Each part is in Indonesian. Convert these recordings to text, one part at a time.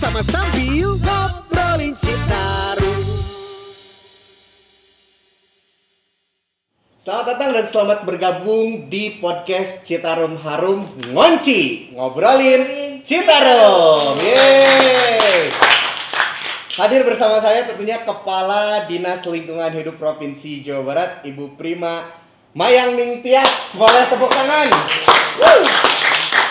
bersama sambil ngobrolin Citarum. Selamat datang dan selamat bergabung di podcast Citarum Harum Ngonci. Ngobrolin Citarum Yeay. Hadir bersama saya tentunya Kepala Dinas Lingkungan Hidup Provinsi Jawa Barat Ibu Prima Mayang Ningtyas. Boleh tepuk tangan. Woo!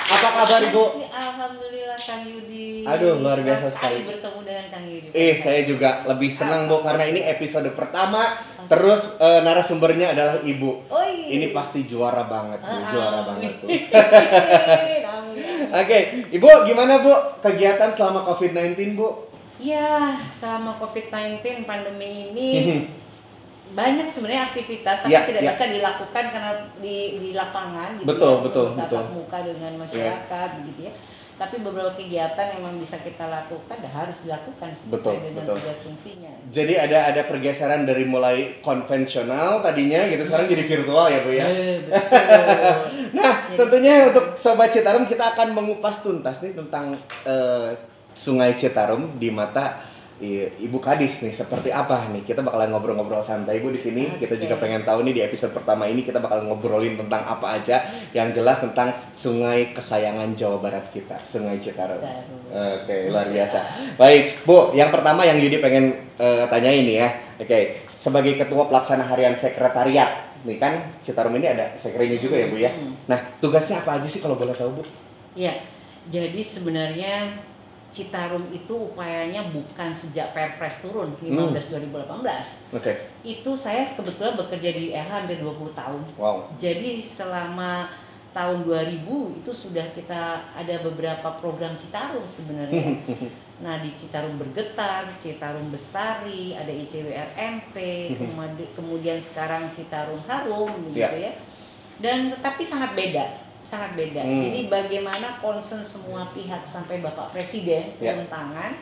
Apa kabar Ibu? Alhamdulillah Kang Yudi. Aduh, luar biasa sekali. bertemu dengan Kang Yudi. Eh, saya juga lebih senang Bu karena ini episode pertama Terus eh, narasumbernya adalah Ibu Oh iya. Ini pasti juara banget Bu, Ah, juara amin. banget Bu. Oke, Ibu gimana Bu kegiatan selama COVID-19 Bu? Ya, selama COVID-19 pandemi ini Mhm. Banyak sebenarnya aktivitas tapi Ya, tidak ya. bisa dilakukan karena di di lapangan gitu Betul, ya, betul, tatap betul. muka dengan masyarakat gitu ya. Tapi beberapa kegiatan yang memang bisa kita lakukan dan harus dilakukan sesuai Betul, dengan betul. tugas fungsinya. Jadi ada ada pergeseran dari mulai konvensional tadinya gitu sekarang jadi virtual ya Bu ya. Eh, betul. Nah, Jadi tentunya sekarang- untuk sobat Citarum kita akan mengupas tuntas nih tentang eh, Sungai Citarum di mata Ibu Kadis nih seperti apa nih. Kita bakalan ngobrol-ngobrol santai Ibu di sini. Kita Oke. juga pengen tahu nih di episode pertama ini kita bakal ngobrolin tentang apa aja yang jelas tentang sungai kesayangan Jawa Barat kita, Sungai Citarum. Oke, luar biasa. Baik, Bu, yang pertama yang Yudi pengen eh, tanyain nih ya. Oke, sebagai ketua pelaksana harian sekretariat, nih kan Citarum ini ada sekretnya juga ya, Bu ya. Hmm. Nah, tugasnya apa aja sih kalau boleh tahu, Bu? Ya, jadi sebenarnya Citarum itu upayanya bukan sejak Perpres turun 15 2018. Oke. Itu saya kebetulan bekerja di RH hampir 20 tahun. Wow. Jadi selama tahun 2000 itu sudah kita ada beberapa program Citarum sebenarnya. Nah di Citarum Bergetar, Citarum Bestari, ada ICWRMP, kemudian sekarang Citarum Harum gitu Ya. ya. Dan tetapi sangat beda, sangat beda. Hmm. Jadi bagaimana concern semua pihak sampai Bapak Presiden Ya. turun tangan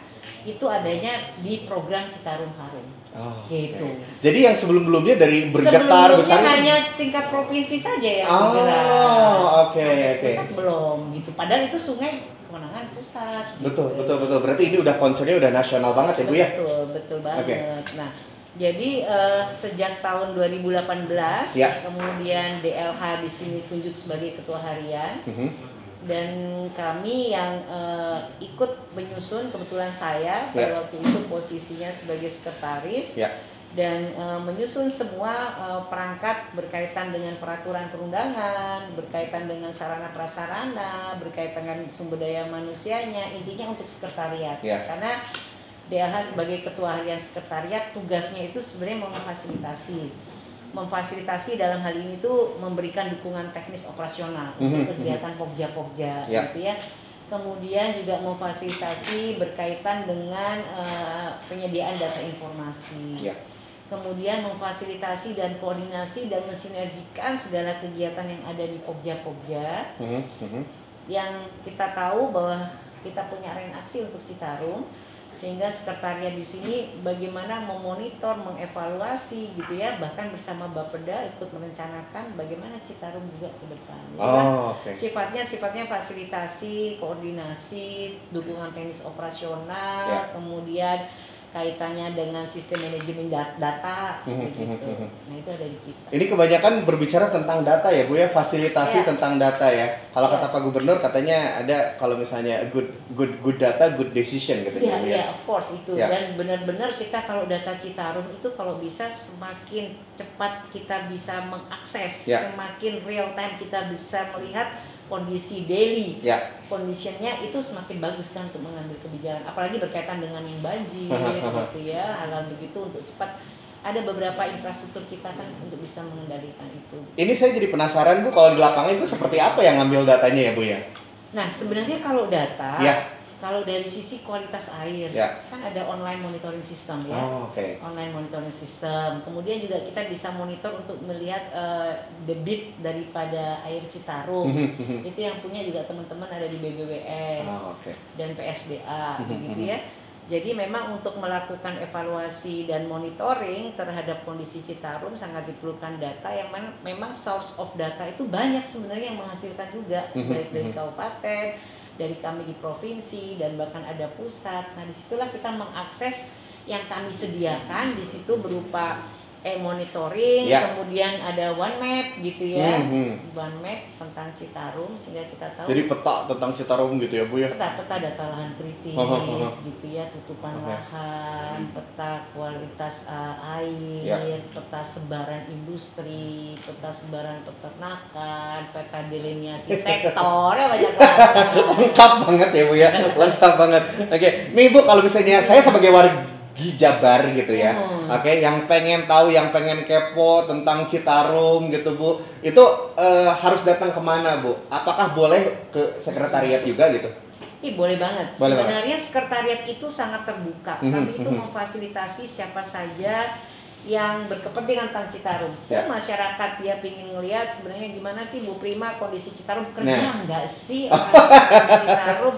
itu adanya di program Citarum Harum. Oh, Gitu. oke. Jadi yang sebelum-belumnya dari bergetar Sebelumnya besar hanya tingkat provinsi saja yang Oh, oke, oke. Pusat belum gitu. Padahal itu sungai kewenangan pusat. Betul, gitu. betul, betul. Berarti ini udah concernnya udah nasional banget ya, Bu ya? Betul, betul banget. Oke. Nah, jadi eh, sejak tahun 2018 Ya. kemudian DLH di sini tunjuk sebagai ketua harian Mhm. dan kami yang eh, ikut menyusun kebetulan saya pada Ya. waktu itu posisinya sebagai sekretaris Ya. dan eh, menyusun semua eh, perangkat berkaitan dengan peraturan perundangan, berkaitan dengan sarana prasarana, berkaitan dengan sumber daya manusianya, intinya untuk sekretariat. Ya. Karena DLH sebagai ketua harian sekretariat tugasnya itu sebenarnya memfasilitasi memfasilitasi dalam hal ini tuh memberikan dukungan teknis operasional untuk Mhm, kegiatan pokja-pokja Ya. gitu ya. Kemudian juga memfasilitasi berkaitan dengan eh, penyediaan data informasi. Ya. Kemudian memfasilitasi dan koordinasi dan mensinergikan segala kegiatan yang ada di pokja-pokja Mhm, mhm. yang kita tahu bahwa kita punya ring aksi untuk Citarum sehingga sekretariat di sini bagaimana memonitor, mengevaluasi gitu ya bahkan bersama Bapeda ikut merencanakan bagaimana Citarum juga ke depan. Ya kan? Oh, oke. Sifatnya sifatnya fasilitasi, koordinasi, dukungan teknis operasional, Ya. kemudian kaitannya dengan sistem manajemen dat- data Mhm, gitu. mhm, mhm. Nah, itu ada di kita. Ini kebanyakan berbicara tentang data ya Bu ya, fasilitasi Ya. tentang data ya. Kalau Ya. kata Pak Gubernur katanya ada kalau misalnya good good good data, good decision Iya, katanya. Bu, iya, of course itu. Ya. Dan benar-benar kita kalau data Citarum itu kalau bisa semakin cepat kita bisa mengakses, Ya. semakin real time kita bisa melihat kondisi daily Ya. conditionnya itu semakin bagus kan untuk mengambil kebijakan. Apalagi berkaitan dengan yang banjir gitu ya, hal-hal begitu untuk cepat. Ada beberapa infrastruktur kita kan untuk bisa mengendalikan itu. Ini saya jadi penasaran Bu kalau di lapangan itu seperti apa yang ngambil datanya ya Bu ya? Nah sebenarnya kalau data, Ya. Kalau dari sisi kualitas air, Ya. kan ada online monitoring system ya. Oh, oke. online monitoring system. Kemudian juga kita bisa monitor untuk melihat eh, debit daripada air Citarum. Itu yang punya juga teman-teman ada di BBWS Oh, oke. dan PSDA Mhm, begitu mhm. ya. Jadi memang untuk melakukan evaluasi dan monitoring terhadap kondisi Citarum sangat diperlukan data yang mana memang source of data itu banyak sebenarnya yang menghasilkan juga Mhm, baik dari mhm. kabupaten dari kami di provinsi dan bahkan ada pusat. Nah di situlah kita mengakses yang kami sediakan di situ berupa e-monitoring, Ya. kemudian ada one map gitu ya, Mhm. one map tentang Citarum sehingga kita tahu Jadi peta tentang Citarum gitu ya Bu ya. peta-peta data lahan kritis Oh, oh, oh. gitu ya, tutupan Oke. lahan, peta kualitas uh, air, Ya. peta sebaran industri, peta sebaran peternakan, peta delineasi sektor ya banyak banget. Lengkap banget ya Bu ya. Lengkap banget. Oke, nih Bu kalau misalnya saya sebagai warga Jabar gitu ya. Hmm. Oke, yang pengen tahu, yang pengen kepo tentang Citarum gitu Bu, itu eh, harus datang ke mana Bu? Apakah boleh ke sekretariat juga gitu? Ih boleh banget. Boleh banget. Sebenarnya sekretariat itu sangat terbuka. Kami itu mhm. memfasilitasi siapa saja yang berkepentingan tentang Citarum. Ya. Masyarakat dia ingin ngelihat sebenarnya gimana sih Bu Prima kondisi Citarum Nah. kerja nggak sih orang Citarum?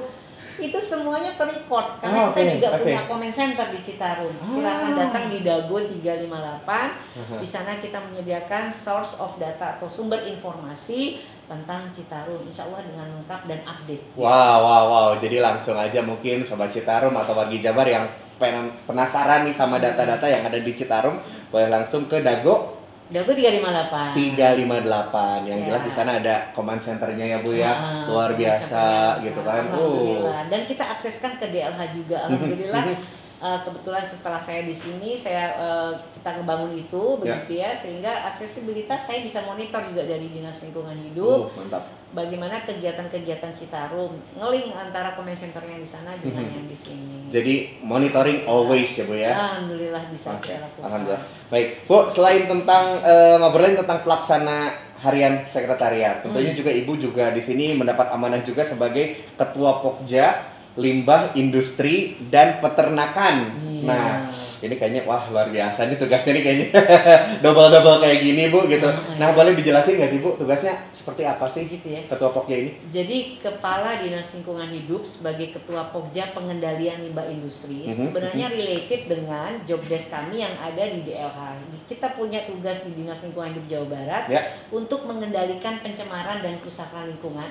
Itu semuanya terrecord Oh, karena kita juga oke. punya comment center di Citarum. Silakan Ah. datang di Dago 358. Aha. Di sana kita menyediakan source of data atau sumber informasi tentang Citarum. Insya Allah dengan lengkap dan update. Wow, wow, wow. Jadi langsung aja mungkin Sobat Citarum atau bagi Jabar yang pen- penasaran nih sama data-data yang ada di Citarum, boleh langsung ke Dago Dago 358. 358. Yang Siap. jelas di sana ada command centernya ya Bu ya. Ah, Luar biasa gitu kan. Uh. Alhamdulillah. Dan kita akseskan ke DLH juga. Alhamdulillah. Mhm. eh, kebetulan setelah saya di sini, saya eh, kita ngebangun itu Ya. begitu ya, sehingga aksesibilitas saya bisa monitor juga dari dinas lingkungan hidup. Uh, mantap. Bagaimana kegiatan-kegiatan Citarum, ngeling antara comment center yang di sana dengan Mhm. yang di sini. Jadi monitoring always ya Bu ya. Alhamdulillah bisa kita lakukan. alhamdulillah. Baik, Bu, selain tentang eh, ngobrolin tentang pelaksana harian sekretariat, tentunya Hmm. juga Ibu juga di sini mendapat amanah juga sebagai ketua Pokja Limbah Industri dan Peternakan. Iya. Nah, ini kayaknya wah luar biasa nih tugasnya nih kayaknya double-double kayak gini Bu gitu. Oh, Nah, iya. boleh dijelasin nggak sih Bu tugasnya seperti apa sih gitu ya. ketua Pokja ini? Jadi Kepala Dinas Lingkungan Hidup sebagai Ketua Pokja Pengendalian Limbah Industri Mhm, sebenarnya related dengan job desk kami yang ada di DLH. Kita punya tugas di Dinas Lingkungan Hidup Jawa Barat Ya. untuk mengendalikan pencemaran dan kerusakan lingkungan.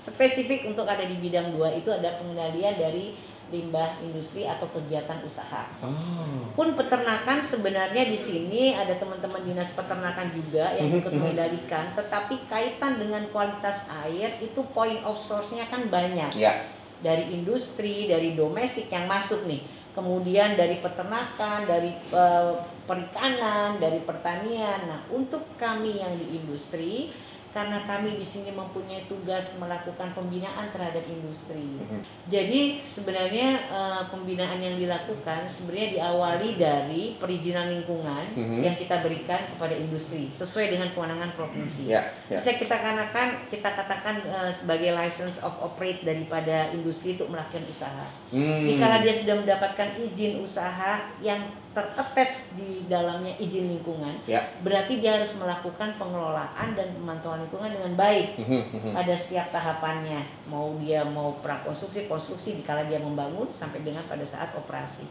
Spesifik untuk ada di bidang dua itu ada pengendalian dari limbah industri atau kegiatan usaha. Oh. Pun peternakan sebenarnya di sini ada teman-teman dinas peternakan juga yang Mhm, ikut mhm. mengendalikan, tetapi kaitan dengan kualitas air itu point of source-nya kan banyak Ya. dari industri, dari domestik yang masuk nih, kemudian dari peternakan, dari eh, perikanan, dari pertanian. Nah, untuk kami yang di industri, karena kami di sini mempunyai tugas melakukan pembinaan terhadap industri. Mhm. Jadi sebenarnya eh, pembinaan yang dilakukan sebenarnya diawali dari perizinan lingkungan Mhm. yang kita berikan kepada industri sesuai dengan kewenangan provinsi. Ya, ya. Bisa kita katakan kita katakan eh, sebagai license of operate daripada industri untuk melakukan usaha. Hmm. Jika dia sudah mendapatkan izin usaha yang terattach di dalamnya izin lingkungan, Ya. berarti dia harus melakukan pengelolaan dan pemantauan lingkungan dengan baik Mhm, mhm. pada setiap tahapannya. Mau dia mau prakonstruksi, konstruksi dikala dia membangun sampai dengan pada saat operasi.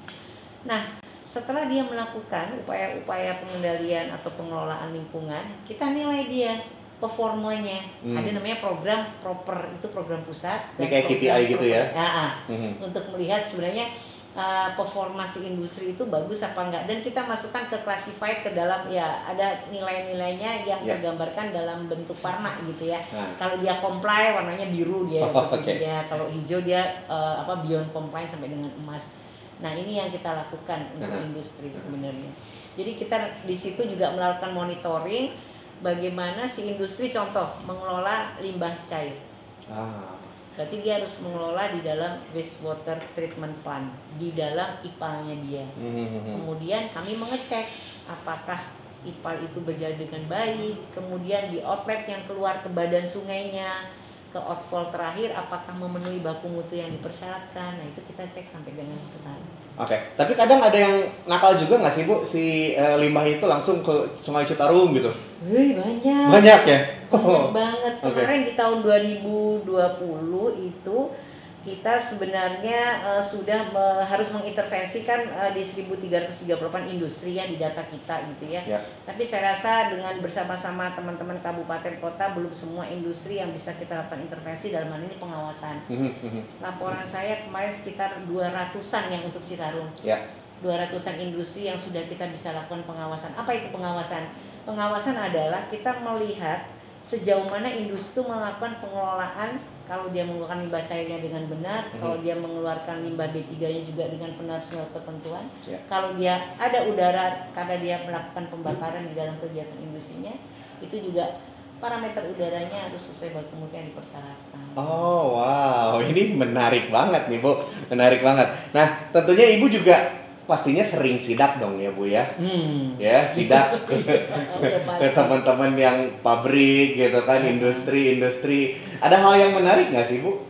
Nah, setelah dia melakukan upaya-upaya pengendalian atau pengelolaan lingkungan, kita nilai dia performanya. Hmm. Ada namanya program proper itu program pusat Ini kayak KPI gitu ya? Ya. Mhm. untuk melihat sebenarnya uh, performa si industri itu bagus apa enggak dan kita masukkan ke classified ke dalam ya ada nilai-nilainya yang Ya. tergambarkan dalam bentuk warna gitu ya Nah, kalau dia comply warnanya biru dia Oh, oke. dia kalau hijau dia uh, apa beyond comply sampai dengan emas nah ini yang kita lakukan untuk Aha. industri sebenarnya jadi kita di situ juga melakukan monitoring bagaimana si industri contoh mengelola limbah cair ah. Berarti dia harus mengelola di dalam wastewater treatment plant, di dalam IPAL-nya dia. Mhm. Kemudian kami mengecek apakah IPAL itu berjalan dengan baik, kemudian di outlet yang keluar ke badan sungainya, ke outfall terakhir apakah memenuhi baku mutu yang dipersyaratkan. Nah, itu kita cek sampai dengan ke sana. Oke, tapi kadang ada yang nakal juga nggak sih bu si eh, limbah itu langsung ke Sungai Citarum gitu? Wih, banyak. Banyak ya? Banyak banget. Oke. Kemarin di tahun 2020 itu kita sebenarnya uh, sudah me, harus mengintervensi kan uh, di 1338 industri ya di data kita gitu ya. Ya. Tapi saya rasa dengan bersama-sama teman-teman kabupaten kota belum semua industri yang bisa kita lakukan intervensi dalam hal ini pengawasan. Mhm, mhm. Laporan saya kemarin sekitar 200-an yang untuk Citarum. Ya. 200-an industri yang sudah kita bisa lakukan pengawasan. Apa itu pengawasan? Pengawasan adalah kita melihat sejauh mana industri itu melakukan pengelolaan kalau dia mengeluarkan limbah cairnya dengan benar, Mhm. kalau dia mengeluarkan limbah B3-nya juga dengan benar sesuai ketentuan. Ya. Kalau dia ada udara karena dia melakukan pembakaran di dalam kegiatan industrinya, itu juga parameter udaranya harus sesuai baku mutu yang dipersyaratkan. Oh wow, ini menarik banget nih Bu, menarik banget. Nah tentunya Ibu juga pastinya sering sidak dong ya Bu ya, Hmm. ya sidak ke, teman-teman yang pabrik gitu kan, industri-industri. Ada hal yang menarik nggak sih Bu?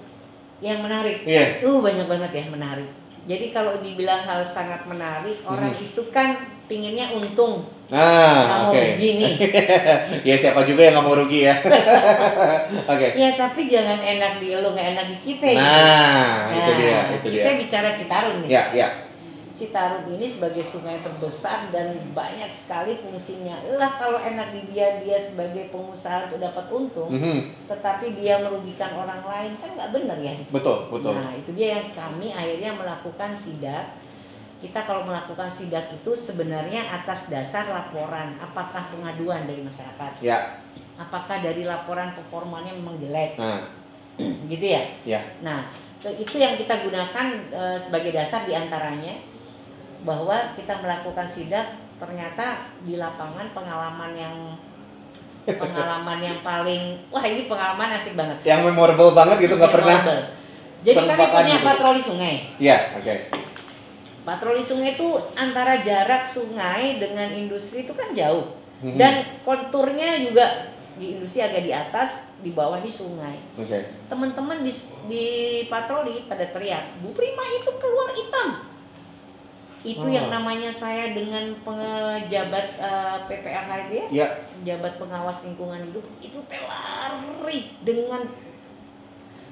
Yang menarik, Iya. uh banyak banget ya menarik. Jadi kalau dibilang hal sangat menarik, orang Hmm. itu kan pinginnya untung, nggak Ah mau oke. rugi nih. ya siapa juga yang nggak mau rugi ya. Oke. Ya tapi jangan enak di lo, nggak enak di kita gitu. Nah itu dia, Nah, itu kita dia. bicara Citarum nih. Ya ya. Citarum ini sebagai sungai terbesar dan banyak sekali fungsinya. Lah kalau enak di dia dia sebagai pengusaha untuk dapat untung, Mhm. tetapi dia merugikan orang lain kan nggak benar ya di situ. Betul betul. Nah itu dia yang kami akhirnya melakukan sidak. Kita kalau melakukan sidak itu sebenarnya atas dasar laporan, apakah pengaduan dari masyarakat, Ya. apakah dari laporan performanya memang jelek, Nah gitu ya. ya. Nah, itu yang kita gunakan eh, sebagai dasar di antaranya bahwa kita melakukan sidak ternyata di lapangan pengalaman yang pengalaman yang paling wah ini pengalaman asik banget. Yang memorable banget gitu nggak pernah. Jadi kami punya gitu. patroli sungai. Ya oke. Patroli sungai itu antara jarak sungai dengan industri itu kan jauh Mhm. dan konturnya juga di industri agak di atas, di bawah di sungai. Oke. teman-teman di, di patroli pada teriak, Bu Prima itu keluar hitam. Itu Oh. yang namanya saya dengan penjabat eh, PPLH itu ya, Ya. jabat pengawas lingkungan hidup, itu teh lari dengan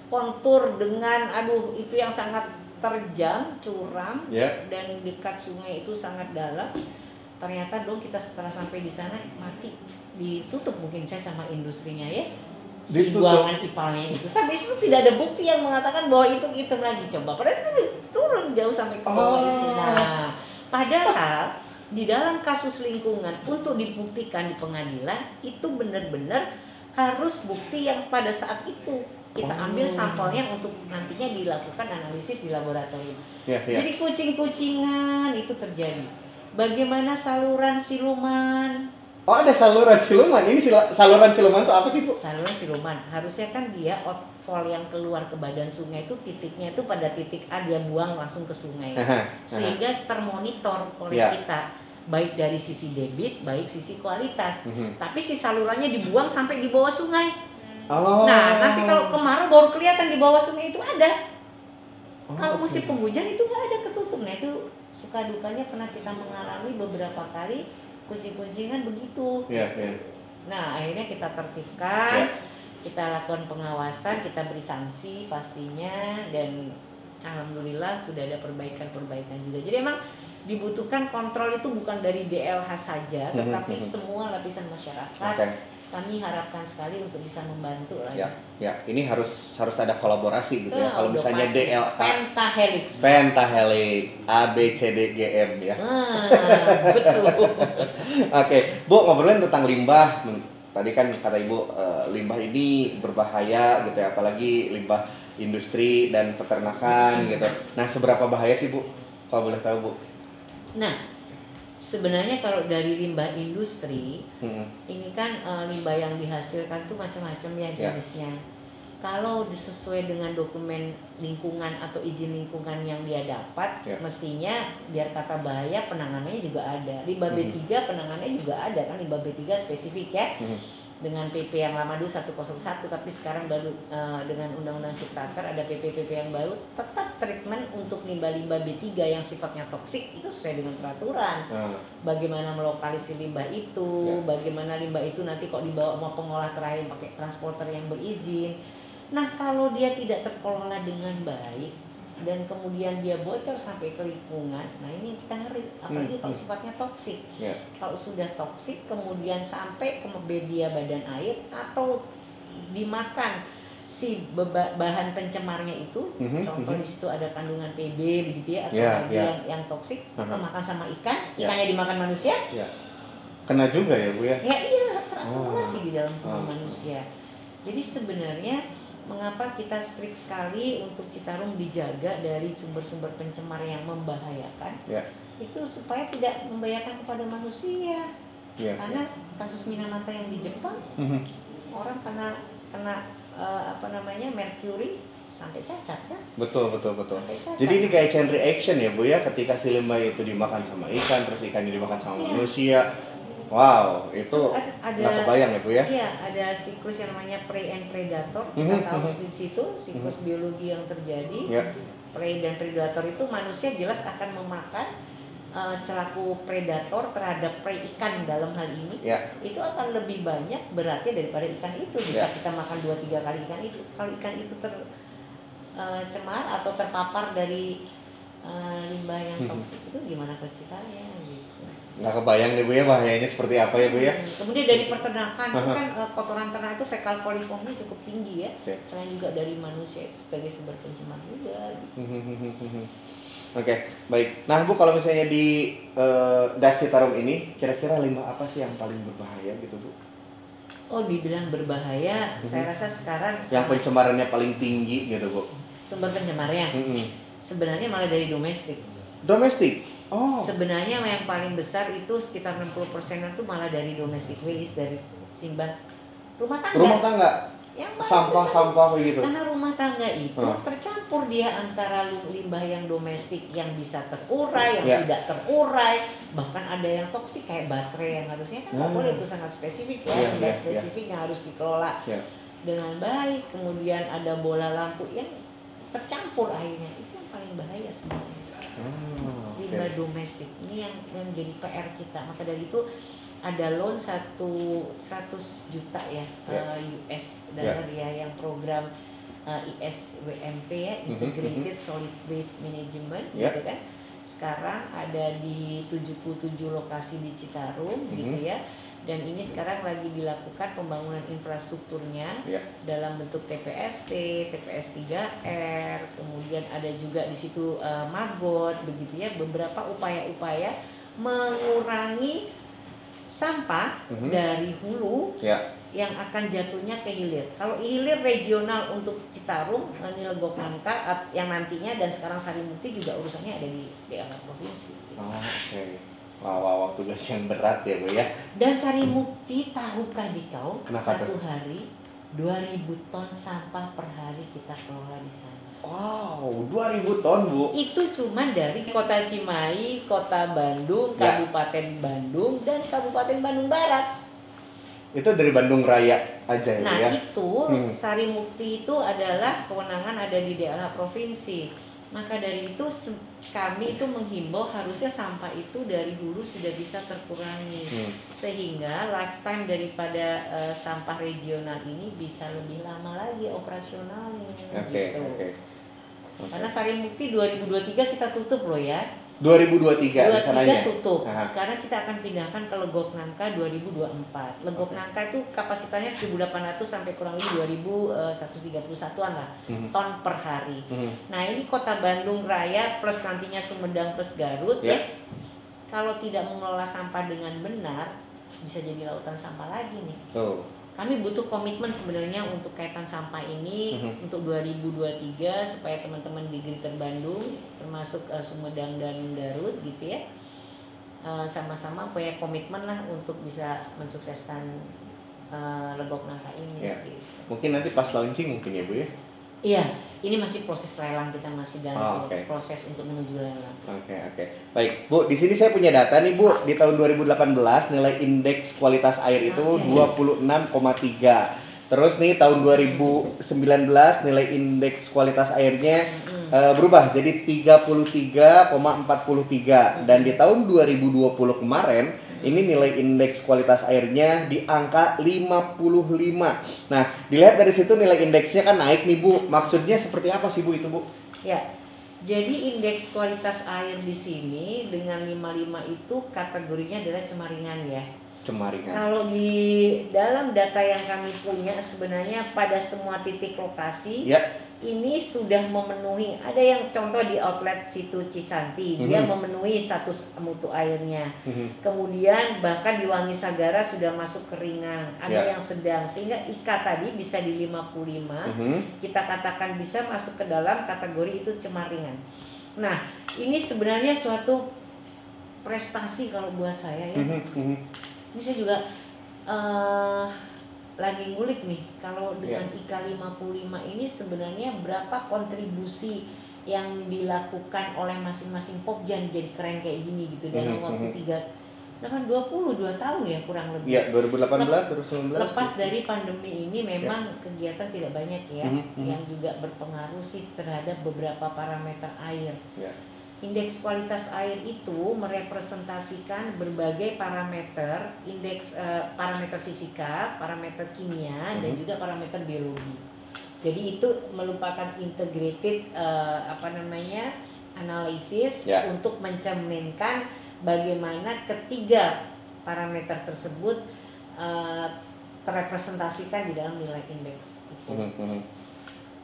kontur dengan aduh itu yang sangat terjang, curam Ya. dan dekat sungai itu sangat dalam. Ternyata dong kita setelah sampai di sana mati ditutup mungkin saya sama industrinya ya si Ditutup. buangan ipalnya itu sampai situ tidak ada bukti yang mengatakan bahwa itu hitam lagi coba padahal itu turun jauh sampai ke bawah Oh. itu nah padahal di dalam kasus lingkungan untuk dibuktikan di pengadilan itu benar-benar harus bukti yang pada saat itu kita ambil Oh. sampelnya untuk nantinya dilakukan analisis di laboratorium Ya ya. jadi kucing-kucingan itu terjadi. Bagaimana saluran siluman? Oh ada saluran siluman. Ini sila- saluran siluman tuh apa sih Bu? Saluran siluman harusnya kan dia outfall yang keluar ke badan sungai itu titiknya itu pada titik A dia buang langsung ke sungai. Aha, Sehingga termonitor oleh Ya. kita baik dari sisi debit, baik sisi kualitas. Mhm. Tapi si salurannya dibuang sampai di bawah sungai. Oh. Nah, nanti kalau kemarau baru kelihatan di bawah sungai itu ada. Oh, Kalau musim penghujan itu nggak ada ketutup. Nah itu suka dukanya pernah kita mengalami beberapa kali kucing-kucingan begitu. Ya ya. Nah akhirnya kita tertibkan, kita lakukan pengawasan, kita beri sanksi pastinya dan alhamdulillah sudah ada perbaikan-perbaikan juga. Jadi emang dibutuhkan kontrol itu bukan dari DLH saja, Mhm, tetapi mhm. semua lapisan masyarakat. Oke. Kami harapkan sekali untuk bisa membantu lah. Ya ya. Ini harus harus ada kolaborasi gitu ya. Kalau misalnya. DLH Pentahelix. Pentahelix A B C D G M ya. Ah, betul. Oke, Bu ngobrolin tentang limbah. Tadi kan kata Ibu eh, limbah ini berbahaya gitu ya, apalagi limbah industri dan peternakan gitu. Nah, seberapa bahaya sih Bu? Kalau boleh tahu Bu? Nah, sebenarnya kalau dari limbah industri, Hmm. ini kan eh, limbah yang dihasilkan tuh macam-macam ya Ya. jenisnya. Kalau sesuai dengan dokumen lingkungan atau izin lingkungan yang dia dapat, Ya. mestinya biar kata bahaya penanganannya juga ada. Limbah Mhm. B3 penanganannya juga ada kan limbah B3 spesifik ya. Mhm. Dengan PP yang lama dulu 101 tapi sekarang baru eh, dengan Undang-Undang Ciptaker ada PP-PP yang baru tetap treatment untuk limbah-limbah B3 yang sifatnya toksik itu sesuai dengan peraturan Nah, bagaimana melokalisir limbah itu, Ya. bagaimana limbah itu nanti kok dibawa sama pengolah terakhir pakai transporter yang berizin. Nah kalau dia tidak terkelola dengan baik dan kemudian dia bocor sampai ke lingkungan, nah ini kita ngeri, apalagi Hmm, kalau sifatnya toksik. Ya. Kalau sudah toksik kemudian sampai ke media badan air atau dimakan si bahan pencemarnya itu, Mhm, contoh mhm. di situ ada kandungan PB begitu ya atau lagi ya. yang yang toksik, Aha. atau makan sama ikan, Ya. ikannya dimakan manusia, Kena juga ya Bu ya? ya iya terakumulasi Oh. di dalam tubuh Oh. manusia. Jadi sebenarnya mengapa kita strict sekali untuk Citarum dijaga dari sumber-sumber pencemar yang membahayakan? Ya. Itu supaya tidak membahayakan kepada manusia. Iya. Karena kasus Minamata yang di Jepang Mhm. orang kena kena eh, apa namanya mercury sampai cacat kan? Betul, betul, betul. Jadi ini kayak chain reaction ya Bu ya, ketika si limbah itu dimakan sama ikan, terus ikannya dimakan sama Iya. manusia. Wow, itu ada, ada nggak kebayang ya Bu ya? Iya, ada siklus yang namanya prey and predator. Kita tahu mhm. di situ siklus biologi yang terjadi. Ya. Prey dan predator itu manusia jelas akan memakan eh, selaku predator terhadap prey ikan dalam hal ini. Ya. Itu akan lebih banyak beratnya daripada ikan itu. Bisa Ya. kita makan dua tiga kali ikan itu. Kalau ikan itu tercemar atau terpapar dari eh, limbah yang Mhm. toksik itu gimana ke. Nggak kebayang nih Bu ya bahayanya seperti apa ya Bu ya? Hmm, Kemudian dari peternakan itu Aha. kan eh, kotoran ternak itu fekal koliformnya cukup tinggi ya. Oke. Selain juga dari manusia itu sebagai sumber pencemar juga. gitu. Oke, baik. Nah Bu, kalau misalnya di eh, Das Citarum ini, kira-kira limbah apa sih yang paling berbahaya gitu Bu? Oh, dibilang berbahaya, saya rasa sekarang Yang pencemarannya paling tinggi gitu Bu? sumber pencemarnya sebenarnya malah dari domestik. Domestik? Oh, Sebenarnya yang paling besar itu sekitar 60 persenan itu malah dari domestic waste dari simbah rumah tangga. rumah tangga, yang sampah-sampah kayak gitu. Karena rumah tangga itu Hmm. tercampur dia antara limbah yang domestik yang bisa terurai, yang Ya. tidak terurai, bahkan ada yang toksik kayak baterai yang harusnya kan Hmm. boleh itu sangat spesifik ya, Iya, limbah iya, spesifik yang harus dikelola Ya. dengan baik. Kemudian ada bola lampu yang tercampur airnya itu yang paling bahaya sebenarnya Oke. limbah domestik ini yang, yang menjadi PR kita maka dari itu ada loan satu 100 juta ya, Ya. eh, US dollar ya. yang program eh, ISWMP ya Mhm, Integrated Solid Waste Management Ya. gitu kan sekarang ada di 77 lokasi di Citarum Mhm. gitu ya dan ini sekarang lagi dilakukan pembangunan infrastrukturnya Ya. dalam bentuk TPST, TPS 3R, kemudian ada juga di situ eh, magot begitu ya, beberapa upaya-upaya mengurangi sampah Mhm. dari hulu Ya. yang akan jatuhnya ke hilir. Kalau hilir regional untuk Citarum, eh, ini Legok Nangka yang nantinya dan sekarang Sarimukti juga urusannya ada di daerah provinsi. Oh, oke. Wah, wah, wah, tugas yang berat ya Bu ya. Dan Sarimukti tahukah di kau Kenapa satu hari 2000 ton sampah per hari kita kelola di sana. Wow, 2000 ton Bu. Itu cuma dari Kota Cimahi, Kota Bandung, Ya. Kabupaten Bandung dan Kabupaten Bandung Barat. Itu dari Bandung Raya aja ya Nah, ya. itu Hmm. Sarimukti itu adalah kewenangan ada di daerah provinsi. Maka dari itu kami itu menghimbau harusnya sampah itu dari hulu sudah bisa terkurangi Hmm. sehingga lifetime daripada eh, sampah regional ini bisa lebih lama lagi operasionalnya Oke, gitu. oke. Oke. Karena Sarimukti 2023 kita tutup loh ya. 2023 23 rencananya. tutup. Aha. Karena kita akan pindahkan ke Legok Nangka 2024. Legok Oke. Nangka itu kapasitasnya 1800 sampai kurang lebih 2131-an lah Mhm. ton per hari. Mhm. Nah, ini Kota Bandung Raya plus nantinya Sumedang plus Garut Ya. ya. Kalau tidak mengelola sampah dengan benar bisa jadi lautan sampah lagi nih. Tuh. Kami butuh komitmen sebenarnya untuk kaitan sampah ini Mhm. untuk 2023 supaya teman-teman di Greater Bandung termasuk eh, Sumedang dan Garut gitu ya eh, sama-sama punya komitmen lah untuk bisa mensukseskan eh, Legok Nangka ini. Ya. gitu. Mungkin nanti pas launching mungkin ya Bu ya. Iya, ini masih proses lelang kita masih Oh, dalam oke. proses untuk menuju lelang. Oke oke baik Bu di sini saya punya data nih Bu di tahun 2018 nilai indeks kualitas air itu Oke. 26,3 terus nih tahun 2019 nilai indeks kualitas airnya Mm-mm. eh, berubah jadi 33,43 dan di tahun 2020 kemarin Ini nilai indeks kualitas airnya di angka 55. Nah, dilihat dari situ nilai indeksnya kan naik nih Bu. Maksudnya seperti apa sih Bu itu Bu? Ya. Jadi indeks kualitas air di sini dengan 55 itu kategorinya adalah cemaringan ya. Cemaringan. Kalau di dalam data yang kami punya sebenarnya pada semua titik lokasi Ya. Ini sudah memenuhi ada yang contoh di outlet situ Cisanti dia Mhm. memenuhi status mutu airnya. Mhm. Kemudian bahkan di Wangi Sagara sudah masuk keringan, ada Ya. yang sedang sehingga IKA tadi bisa di 55 Mhm. kita katakan bisa masuk ke dalam kategori itu cemaringan. Nah, ini sebenarnya suatu prestasi kalau buat saya ya. Mhm. Mhm. Ini saya juga eh, lagi ngulik nih kalau Iya. dengan IKA 55 ini sebenarnya berapa kontribusi yang dilakukan oleh masing-masing popjan jadi keren kayak gini gitu dalam Mhm, waktu mhm. tiga kan 22 tahun ya kurang lebih. Iya, 2018, 2019. Lepas dari pandemi ini memang kegiatan tidak banyak ya Mhm, mhm. yang juga berpengaruh sih terhadap beberapa parameter air. Ya. Indeks kualitas air itu merepresentasikan berbagai parameter, indeks eh, parameter fisika, parameter kimia dan Mhm. juga parameter biologi. Jadi itu merupakan integrated eh, apa namanya analisis Ya. untuk mencerminkan bagaimana ketiga parameter tersebut eh, terrepresentasikan di dalam nilai indeks itu. Mhm, mhm.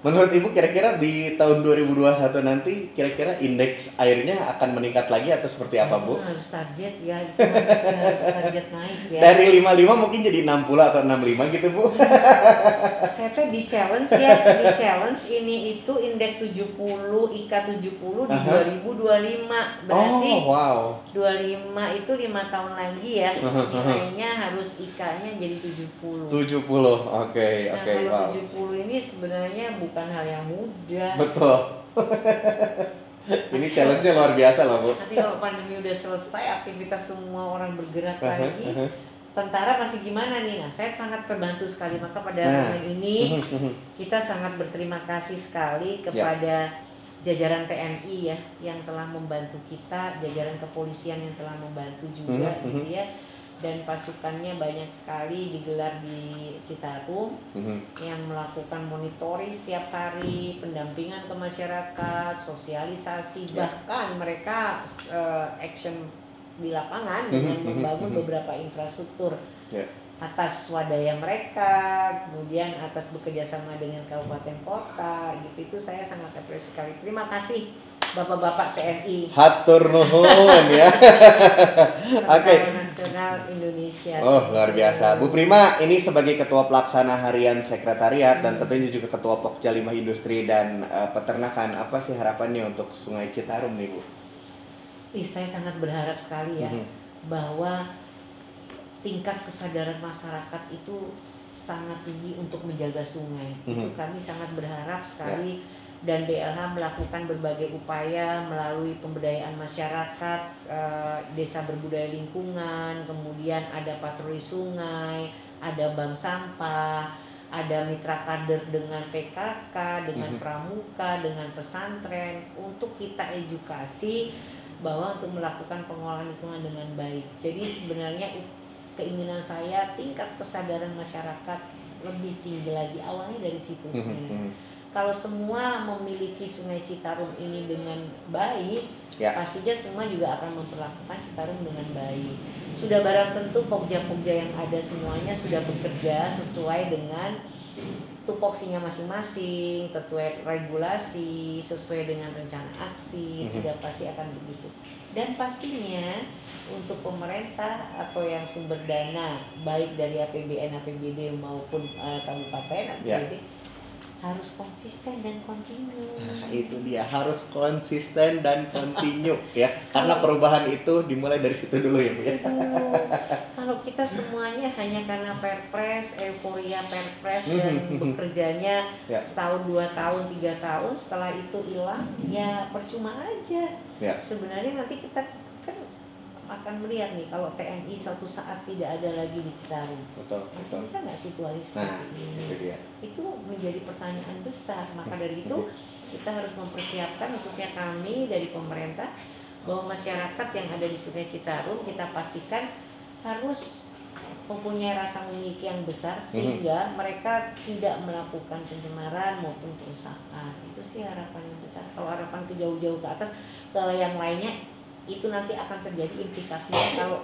Menurut Ibu kira-kira di tahun 2021 nanti kira-kira indeks airnya akan meningkat lagi atau seperti apa Bu? Hmm, harus target ya, itu harus, harus target naik ya. Dari 55 mungkin jadi 60 atau 65 gitu Bu? Saya teh di challenge ya, di challenge ini itu indeks 70, IKA 70 di Aha. 2025. Berarti Oh wow. 25 itu lima tahun lagi ya. Nilainya harus IKA-nya jadi 70. 70. Oke, Nah, oke, kalau wow. 70 ini sebenarnya bukan hal yang mudah. Betul. Ini challenge-nya luar biasa loh, Bu. Nanti kalau pandemi udah selesai, aktivitas semua orang bergerak Aha, lagi, aha. tentara pasti gimana nih? Nah, saya sangat terbantu sekali maka pada Nah. momen ini kita sangat berterima kasih sekali Ya. kepada jajaran TNI ya yang telah membantu kita, jajaran kepolisian yang telah membantu juga Mhm, gitu ya. Dan pasukannya banyak sekali digelar di Citarum Mhm. yang melakukan monitoring setiap hari, pendampingan ke masyarakat, sosialisasi, Ya. bahkan mereka eh, action di lapangan Mhm, dengan mhm, membangun mhm. beberapa infrastruktur Ya. atas swadaya mereka, kemudian atas bekerja sama dengan kabupaten kota, gitu itu saya sangat apresiasi sekali. Terima kasih bapak-bapak TNI, Hatur nuhun ya. Oke. Tentara Nasional Indonesia. Oh, luar biasa. Bu Prima, ini sebagai Ketua Pelaksana Harian Sekretariat dan Hmm. tentunya juga Ketua Pokja Lima Industri dan eh, Peternakan, apa sih harapannya untuk Sungai Citarum nih, Bu? Ih, saya sangat berharap sekali ya Mhm. bahwa tingkat kesadaran masyarakat itu sangat tinggi untuk menjaga sungai. Itu Mhm. kami sangat berharap sekali dan DLH melakukan berbagai upaya melalui pemberdayaan masyarakat, eh, desa berbudaya lingkungan, kemudian ada patroli sungai, ada bank sampah, ada mitra kader dengan PKK, dengan Mhm. pramuka, dengan pesantren untuk kita edukasi bahwa untuk melakukan pengolahan lingkungan dengan baik. Jadi sebenarnya keinginan saya tingkat kesadaran masyarakat lebih tinggi lagi awalnya dari situ sebenarnya. mhm. Kalau semua memiliki Sungai Citarum ini dengan baik, Ya. pastinya semua juga akan memperlakukan Citarum dengan baik. Sudah barang tentu pokja-pokja yang ada semuanya sudah bekerja sesuai dengan tupoksinya masing-masing, sesuai regulasi, sesuai dengan rencana aksi, Mhm. sudah pasti akan begitu. Dan pastinya untuk pemerintah atau yang sumber dana baik dari APBN, APBD maupun eh, kabupaten. APBD harus konsisten dan kontinu. Nah, itu dia harus konsisten dan kontinu ya. Karena perubahan itu dimulai dari situ dulu ya, Bu ya. Kalau kita semuanya hanya karena perpres, euforia perpres dan Mhm. bekerjanya Ya. setahun, dua tahun, tiga tahun, setelah itu hilang, ya percuma aja. Ya. Sebenarnya nanti kita akan melihat nih kalau TNI suatu saat tidak ada lagi di Citarum, Betul, masih betul. bisa nggak situasi Nah, seperti ini? itu dia. itu menjadi pertanyaan besar. Maka dari itu kita harus mempersiapkan khususnya kami dari pemerintah bahwa masyarakat yang ada di Sungai Citarum kita pastikan harus mempunyai rasa memiliki yang besar sehingga mereka tidak melakukan pencemaran maupun kerusakan itu sih harapan yang besar kalau harapan ke jauh-jauh ke atas ke yang lainnya itu nanti akan terjadi implikasinya kalau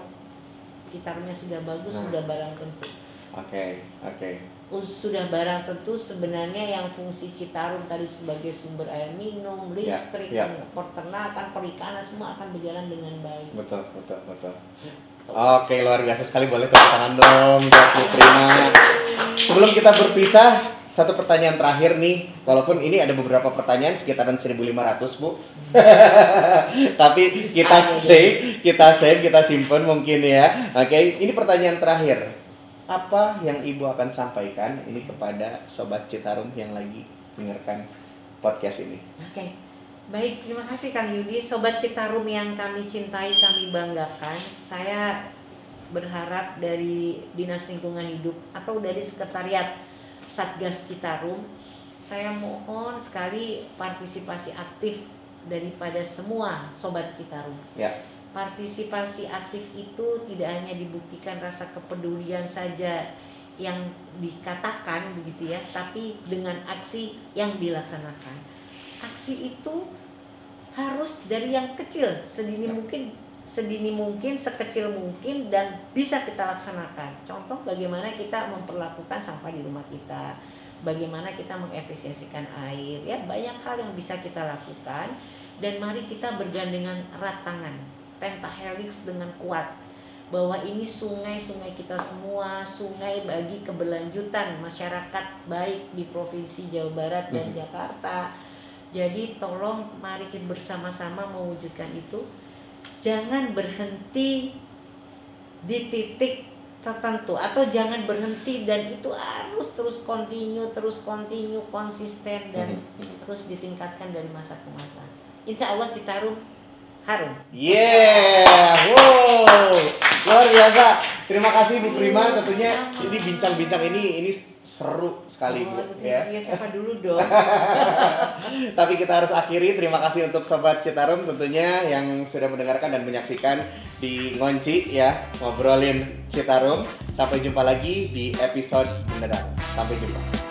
Citarumnya sudah bagus Nah. sudah barang tentu Oke, oke. Us- sudah barang tentu sebenarnya yang fungsi Citarum tadi sebagai sumber air minum, Ya, listrik, ya. peternakan, perikanan semua akan berjalan dengan baik. Betul, betul, betul. Gitu. Oke, luar biasa sekali. Boleh tepuk tangan dong buat Bu Prima. Sebelum kita berpisah, satu pertanyaan terakhir nih. Walaupun ini ada beberapa pertanyaan sekitaran 1500, Bu. Tapi kita save, kita save, kita simpan mungkin ya. Oke, ini pertanyaan terakhir. Apa yang Ibu akan sampaikan ini kepada sobat Citarum yang lagi mendengarkan podcast ini? Oke, baik terima kasih Kang Yudi, Sobat Citarum yang kami cintai, kami banggakan. Saya berharap dari Dinas Lingkungan Hidup atau dari Sekretariat Satgas Citarum, saya mohon sekali partisipasi aktif daripada semua Sobat Citarum. Ya. Partisipasi aktif itu tidak hanya dibuktikan rasa kepedulian saja yang dikatakan begitu ya, tapi dengan aksi yang dilaksanakan. Aksi itu harus dari yang kecil, sedini Ya. mungkin, sedini mungkin, sekecil mungkin dan bisa kita laksanakan. Contoh bagaimana kita memperlakukan sampah di rumah kita, bagaimana kita mengefisiensikan air, ya banyak hal yang bisa kita lakukan dan mari kita bergandengan erat tangan, pentahelix dengan kuat bahwa ini sungai-sungai kita semua, sungai bagi keberlanjutan masyarakat baik di Provinsi Jawa Barat dan Mhm. Jakarta. Jadi tolong mari kita bersama-sama mewujudkan itu. Jangan berhenti di titik tertentu atau jangan berhenti dan itu harus terus continue, terus continue, konsisten dan terus ditingkatkan dari masa ke masa. Insya Allah Citarum harum. Yeah, wow, luar biasa. Terima kasih Bu Prima. Tentunya ini bincang-bincang ini ini seru sekali Bu. Oh, Ya. ya siapa dulu dong. Tapi kita harus akhiri. Terima kasih untuk Sobat Citarum tentunya yang sudah mendengarkan dan menyaksikan di Ngonci ya ngobrolin Citarum. Sampai jumpa lagi di episode beneran. Sampai jumpa.